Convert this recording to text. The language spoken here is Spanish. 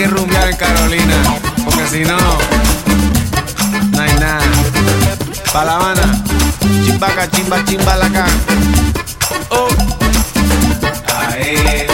que rumbear en Carolina, porque si no, no hay nada. Pa' La Habana, chimbaca, chimba, chimbalaca. Oh. Ahí.